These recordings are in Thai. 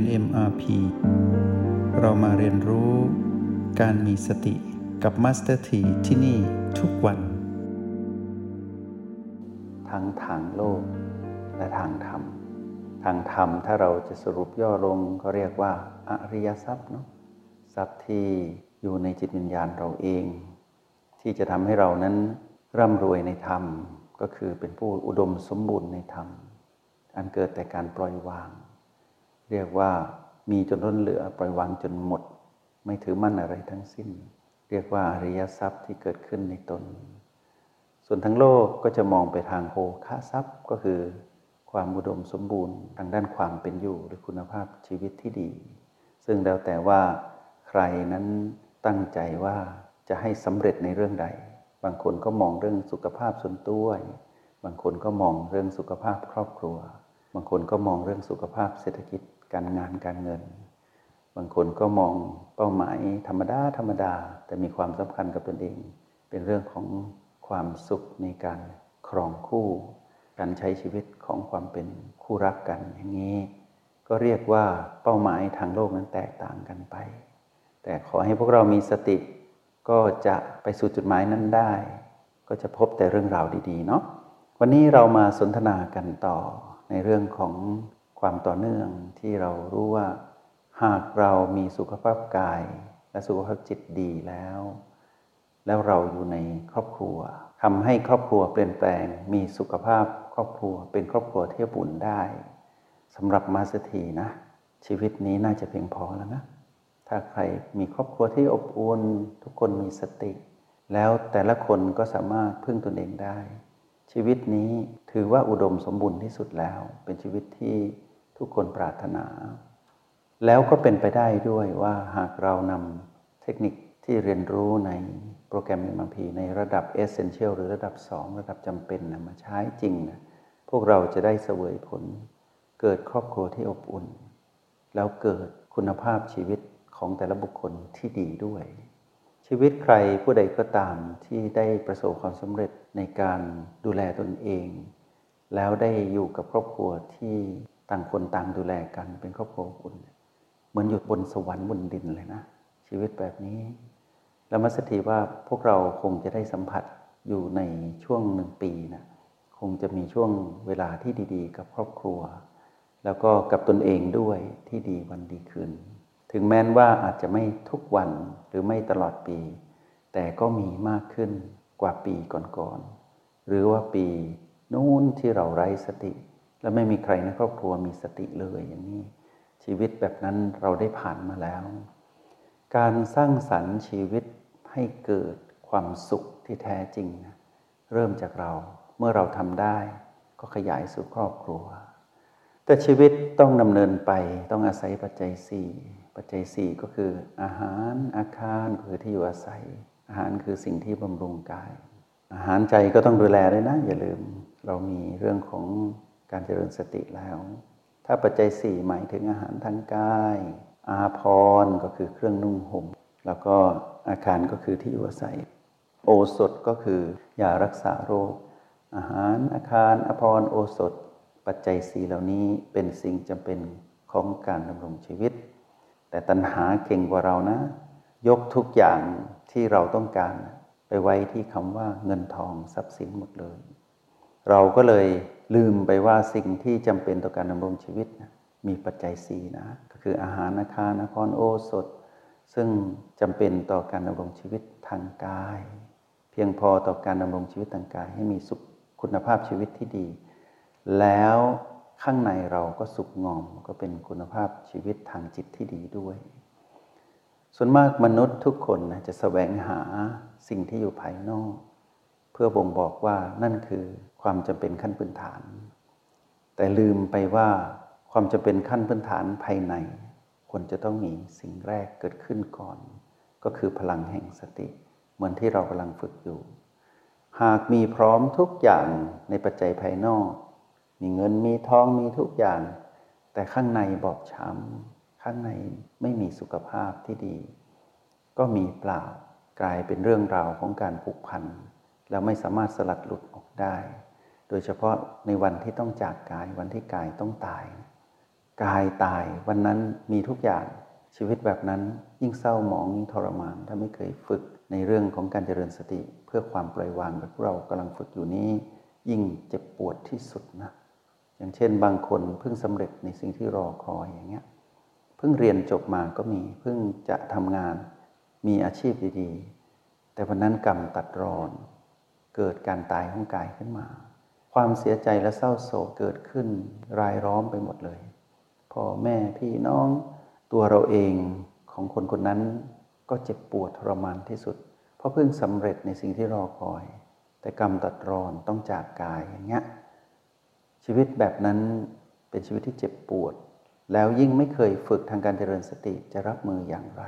น MRP เรามาเรียนรู้การมีสติกับ Master T ที่ที่นี่ทุกวัน ทั้งทางโลกและทางธรรม ทางธรรมถ้าเราจะสรุปย่อลงก็เรียกว่าอริยทรัพย์เนาะทรัพย์ที่อยู่ในจิตวิญญาณเราเอง ที่จะทำให้เรานั้นร่ำรวยในธรรมก็คือเป็นผู้อุดมสมบูรณ์ในธรรม อันเกิดแต่การปล่อยวาง เรียกว่ามีจนล้นเหลือปล่อยวางจนหมด ไม่ถือมั่นอะไรทั้งสิ้น เรียกว่าอริยทรัพย์ที่เกิดขึ้นในตน ส่วนทั้งโลกก็จะมองไปทางโภคะทรัพย์ก็คือ ความอุดมสมบูรณ์ทางด้านความเป็นอยู่หรือคุณภาพชีวิตที่ดี ซึ่งแล้วแต่ว่าใครนั้นตั้งใจว่าจะให้สำเร็จในเรื่องใด บางคนก็มองเรื่องสุขภาพส่วนตัว บางคนก็มองเรื่องสุขภาพครอบครัว บางคนก็มองเรื่องสุขภาพเศรษฐกิจการงานการเงิน บางคนก็มองเป้าหมายธรรมดาธรรมดา แต่มีความสำคัญกับตนเอง เป็นเรื่องของความสุขในการครองคู่ การใช้ชีวิตของความเป็นคู่รักกันอย่างนี้ ก็เรียกว่าเป้าหมายทางโลกนั้นแตกต่างกันไป แต่ขอให้พวกเรามีสติ ก็จะไปสู่จุดหมายนั้นได้ ก็จะพบแต่เรื่องราวดีๆเนาะวันนี้เรามาสนทนากันต่อ ในเรื่องของความต่อเนื่องที่เรารู้ว่า หากเรามีสุขภาพกาย และสุขภาพจิตดีแล้ว แล้วเราอยู่ในครอบครัวทำให้ครอบครัวเปลี่ยนแปลง มีสุขภาพครอบครัว เป็นครอบครัวที่บุญได้สำหรับมาสถีนะ ชีวิตนี้น่าจะเพียงพอแล้วนะถ้าใครมีครอบครัวที่อบอุ่นทุกคนมีสติ แล้วแต่ละคนก็สามารถพึ่งตนเองได้ ชีวิตนี้ถือว่าอุดมสมบูรณ์ที่สุดแล้ว เป็นชีวิตที่ทุกคนปรารถนา แล้วก็เป็นไปได้ด้วยว่าหากเรานำเทคนิคที่เรียนรู้ในโปรแกรม MRP ในระดับ Essential หรือระดับ 2 ระดับจำเป็นนะมาใช้จริงนะพวกเราจะได้เสวยผล เกิดครอบครัวที่อบอุ่น แล้วเกิดคุณภาพชีวิตของแต่ละบุคคลที่ดีด้วย ชีวิตใครผู้ใดก็ตามที่ได้ประสบความสำเร็จในการดูแลตนเอง แล้วได้อยู่กับครอบครัวที่ต่างคนต่างดูแลกันเป็นครอบครัวอุ่นเหมือนอยู่บนสวรรค์บนดินเลยนะ ชีวิตแบบนี้ แล้วมัสถีว่าพวกเราคงจะได้สัมผัสอยู่ในช่วงหนึ่งปีนะคงจะมีช่วงเวลาที่ดี ๆ กับครอบครัว แล้วก็กับตนเองด้วยที่ดีวันดีคืน ถึงแม้นว่าอาจจะไม่ทุกวันหรือไม่ตลอดปี แต่ก็มีมากขึ้นกว่าปีก่อนๆหรือว่าปีนู้นที่เราไร้สติ และไม่มีใครในครอบครัวมีสติเลยอย่างนี้ ชีวิตแบบนั้นเราได้ผ่านมาแล้ว การสร้างสรรค์ชีวิตให้เกิดความสุขที่แท้จริงนะเริ่มจากเราเมื่อเราทำได้ ก็ขยายสู่ครอบครัว แต่ชีวิตต้องดำเนินไปต้องอาศัยปัจจัยสี่ปัจจัยสี่ก็คืออาหารอาคารคือที่อยู่อาศัย อาหารคือสิ่งที่บำรุงกาย อาหารใจก็ต้องดูแลด้วยนะ อย่าลืมเรามีเรื่องของการเจริญสติแล้ว ถ้าปัจจัยสี่หมายถึงอาหารทางกาย อาพรก็คือเครื่องนุ่งห่มแล้วก็อาคารก็คือที่อยู่อาศัย โอสถก็คือยารักษาโรค อาหารอาคารอภรโอสถ ปัจจัยสี่เหล่านี้เป็นสิ่งจำเป็นของการดำรงชีวิต แต่ตัณหาเก่งกว่าเรานะ ยกทุกอย่างที่เราต้องการไปไว้ที่คำว่าเงินทองทรัพย์สินหมดเลย เราก็เลยลืมไปว่าสิ่งที่จำเป็นต่อการดำรงชีวิตนะมีปัจจัยสี่นะ ก็คืออาหารอาคารอาภรโอสถ ซึ่งจำเป็นต่อการดำรงชีวิตทางกาย เพียงพอต่อการดำรงชีวิตทางกาย ให้มีสุขคุณภาพชีวิตที่ดี แล้วข้างในเราก็สุขงอมก็เป็นคุณภาพชีวิตทางจิตที่ดีด้วย ส่วนมากมนุษย์ทุกคนนะจะแสวงหาสิ่งที่อยู่ภายนอก เพื่อบ่งบอกว่านั่นคือความจำเป็นขั้นพื้นฐาน แต่ลืมไปว่าความจำเป็นขั้นพื้นฐานภายในควรจะต้องมีสิ่งแรกเกิดขึ้นก่อน ก็คือพลังแห่งสติ เหมือนที่เรากำลังฝึกอยู่ หากมีพร้อมทุกอย่างในปัจจัยภายนอก มีเงินมีทองมีทุกอย่าง แต่ข้างในบอบช้ำข้างในไม่มีสุขภาพที่ดี ก็มีเปล่ากลายเป็นเรื่องราวของการผูกพันแล้วไม่สามารถสลัดหลุดออกได้ โดยเฉพาะในวันที่ต้องจากกายวันที่กายต้องตาย กายตายวันนั้นมีทุกอย่างชีวิตแบบนั้นยิ่งเศร้าหมองยิ่งทรมานถ้าไม่เคยฝึกในเรื่องของการเจริญสติ เพื่อความปล่อยวางแบบเรากำลังฝึกอยู่นี้ ยิ่งเจ็บปวดที่สุดนะ อย่างเช่น บางคนเพิ่งสำเร็จในสิ่งที่รอคอยอย่างเงี้ยเพิ่งเรียนจบมาก็มีเพิ่งจะทำงานมีอาชีพดีๆ แต่วันนั้นกรรมตัดรอน เกิดการตายของกายขึ้นมา ความเสียใจและเศร้าโศกเกิดขึ้นรายล้อมไปหมดเลยพ่อแม่พี่น้องตัวเราเองของคนคนนั้นก็เจ็บปวดทรมานที่สุด เพราะเพิ่งสำเร็จในสิ่งที่รอคอย แต่กรรมตัดรอนต้องจากกายอย่างเงี้ย ชีวิตแบบนั้นเป็นชีวิตที่เจ็บปวด แล้วยิ่งไม่เคยฝึกทางการเจริญสติจะรับมืออย่างไร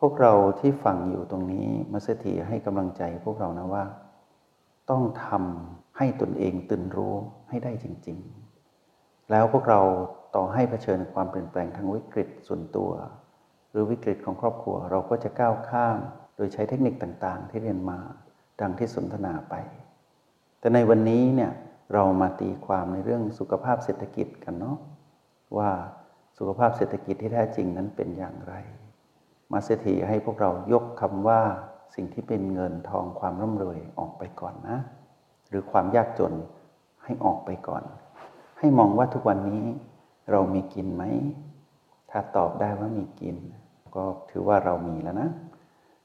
พวกเราที่ฟังอยู่ตรงนี้มาสถีให้กำลังใจพวกเรานะว่า ต้องทำให้ตนเองตื่นรู้ให้ได้จริง ๆ แล้วพวกเราต่อให้เผชิญความเปลี่ยนแปลงทางวิกฤตส่วนตัว หรือวิกฤตของครอบครัวเราก็จะก้าวข้าม โดยใช้เทคนิคต่างๆ ที่เรียนมาดังที่สนทนาไป แต่ในวันนี้เนี่ย เรามาตีความในเรื่องสุขภาพเศรษฐกิจกันเนาะว่าสุขภาพเศรษฐกิจที่แท้จริงนั้นเป็นอย่างไร มาเสถีให้พวกเรายกคำว่าสิ่งที่เป็นเงินทองความร่ำรวยออกไปก่อนนะ หรือความยากจนให้ออกไปก่อน ให้มองว่าทุกวันนี้เรามีกินไหม ถ้าตอบได้ว่ามีกิน ก็ถือว่าเรามีแล้วนะ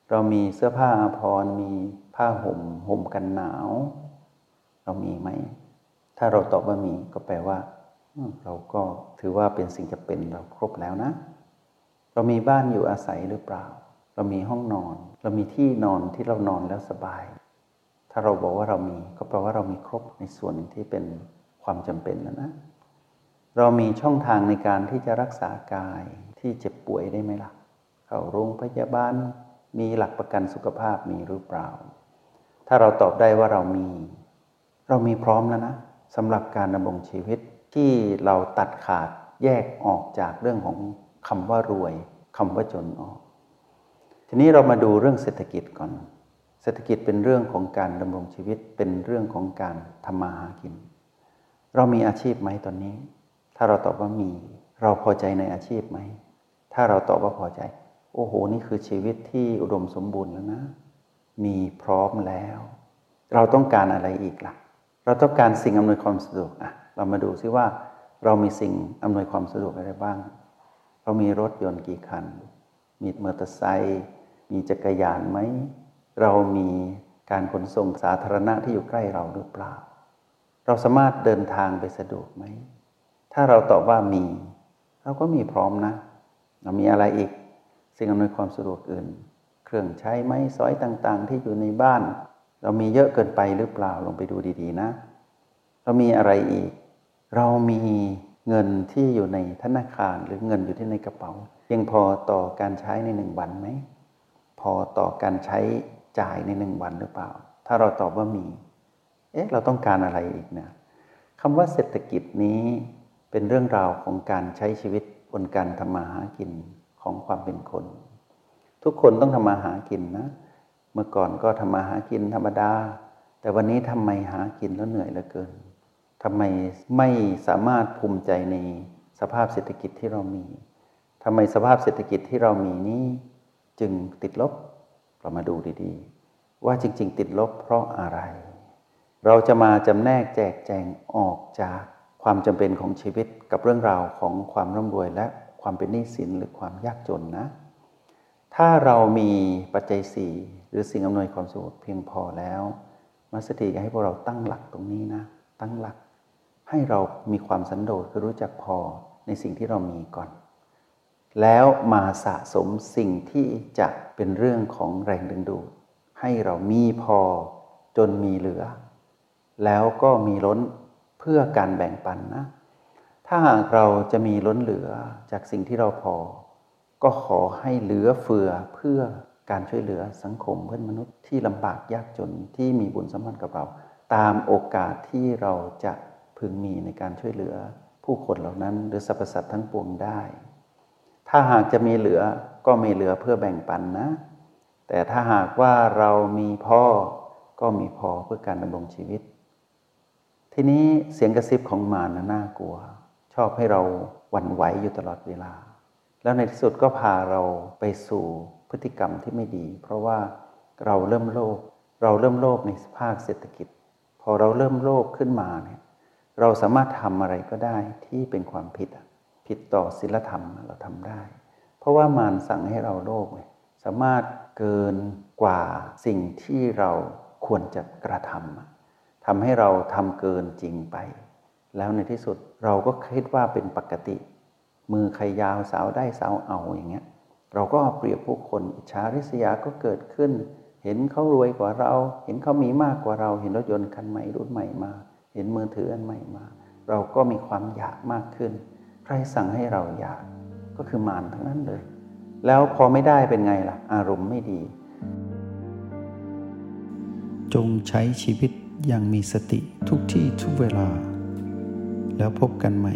เรามีเสื้อผ้าอาภรณ์มีผ้าห่มห่มกันหนาว เรามีไหม ถ้าเราตอบว่ามีก็แปลว่าเราก็ถือว่าเป็นสิ่งจะเป็นเราครบแล้วนะ เรามีบ้านอยู่อาศัยหรือเปล่า เรามีห้องนอน เรามีที่นอนที่เรานอนแล้วสบาย ถ้าเราบอกว่าเรามีก็แปลว่าเรามีครบในส่วนที่เป็นความจำเป็นแล้วนะ เรามีช่องทางในการที่จะรักษากายที่เจ็บป่วยได้ไหมล่ะ เข้าโรงพยาบาล มีหลักประกันสุขภาพมีหรือเปล่า ถ้าเราตอบได้ว่าเรามี เรามีพร้อมแล้วนะ สำหรับการดำรงชีวิตที่เราตัดขาดแยกออกจากเรื่องของคำว่ารวยคำว่าจนออก ทีนี้เรามาดูเรื่องเศรษฐกิจก่อน เศรษฐกิจเป็นเรื่องของการดำรงชีวิตเป็นเรื่องของการทำมาหากิน เรามีอาชีพไหมตอนนี้ ถ้าเราตอบว่ามี เราพอใจในอาชีพไหม ถ้าเราตอบว่าพอใจ โอ้โห นี่คือชีวิตที่อุดมสมบูรณ์แล้วนะ มีพร้อมแล้ว เราต้องการอะไรอีกละ่ะ เราต้องการสิ่งอำนวยความสะดวกอะเรามาดูซิว่าเรามีสิ่งอำนวยความสะดวกอะไรบ้าง เรามีรถยนต์กี่คัน มีมอเตอร์ไซค์มีจักรยานไหม เรามีการขนส่งสาธารณะที่อยู่ใกล้เราหรือเปล่า เราสามารถเดินทางไปสะดวกไหม ถ้าเราตอบว่ามี เราก็มีพร้อมนะ เรามีอะไรอีก สิ่งอำนวยความสะดวกอื่น เครื่องใช้ไม้สอยต่างๆ ที่อยู่ในบ้าน เรามีเยอะเกินไปหรือเปล่าลองไปดูดีๆนะ เรามีอะไรอีก เรามีเงินที่อยู่ในธนาคารหรือเงินอยู่ที่ในกระเป๋าเพียงพอต่อการใช้ในหนึ่งวันไหมพอต่อการใช้จ่ายในหนึ่งวันหรือเปล่า ถ้าเราตอบว่ามี เอ๊ะเราต้องการอะไรอีกนะคำว่าเศรษฐกิจนี้เป็นเรื่องราวของการใช้ชีวิตบนการทำมาหากินของความเป็นคน ทุกคนต้องทำมาหากินนะ เมื่อก่อนก็ทำมาหากินธรรมดา แต่วันนี้ทำไมหากินแล้วเหนื่อยเหลือเกินทำไมไม่สามารถภูมิใจในสภาพเศรษฐกิจที่เรามีทำไมสภาพเศรษฐกิจที่เรามีนี้จึงติดลบ เรามาดูดีๆ ว่าจริง ๆ ติดลบเพราะอะไร เราจะมาจำแนกแจกแจงออกจากความจำเป็นของชีวิตกับเรื่องราวของความร่ำรวยและความเป็นหนี้สินหรือความยากจนนะ ถ้าเรามีปัจจัยสี่หรือสิ่งอำนวยความสะดวกเพียงพอแล้วมาสติให้พวกเราตั้งหลักตรงนี้นะ ตั้งหลัก ให้เรามีความสันโดษคือรู้จักพอในสิ่งที่เรามีก่อน แล้วมาสะสมสิ่งที่จะเป็นเรื่องของแรงดึงดูดให้เรามีพอจนมีเหลือ แล้วก็มีล้นเพื่อการแบ่งปันนะ ถ้าหากเราจะมีล้นเหลือจากสิ่งที่เราพอ ก็ขอให้เหลือเฟือเพื่อการช่วยเหลือสังคมเพื่อนมนุษย์ที่ลำบากยากจนที่มีบุญสัมพันธ์กับเรา ตามโอกาสที่เราจะพึงมีในการช่วยเหลือผู้คนเหล่านั้น หรือสรรพสัตว์ทั้งปวงได้ ถ้าหากจะมีเหลือก็มีเหลือเพื่อแบ่งปันนะ แต่ถ้าหากว่าเรามีพ่อก็มีพอเพื่อการดำรงชีวิต ทีนี้เสียงกระซิบของมารน,น่ากลัว ชอบให้เราหวั่นไหวอยู่ตลอดเวลา แล้วในที่สุดก็พาเราไปสู่พฤติกรรมที่ไม่ดี เพราะว่าเราเริ่มโลภเราเริ่มโลภในภาคเศรษฐกิจ พอเราเริ่มโลภขึ้นมาเนี่ยเราสามารถทำอะไรก็ได้ที่เป็นความผิด ผิดต่อศีลธรรมเราทำได้ เพราะว่ามารสั่งให้เราโลภสามารถเกินกว่าสิ่งที่เราควรจะกระทำทำให้เราทำเกินจริงไป แล้วในที่สุดเราก็คิดว่าเป็นปกติ มือใครยาวสาวได้สาวเอาอย่างเงี้ยเราก็เปรียบผู้คนอิจฉาริษยาก็เกิดขึ้น เห็นเขารวยกว่าเรา เห็นเขามีมากกว่าเรา เห็นรถยนต์คันใหม่รุ่นใหม่มา เห็นมือถืออันใหม่มา เราก็มีความอยากมากขึ้น ใครสั่งให้เราอยากก็คือมารทั้งนั้นเลย แล้วพอไม่ได้เป็นไงล่ะ อารมณ์ไม่ดี จงใช้ชีวิตอย่างมีสติทุกที่ทุกเวลา แล้วพบกันใหม่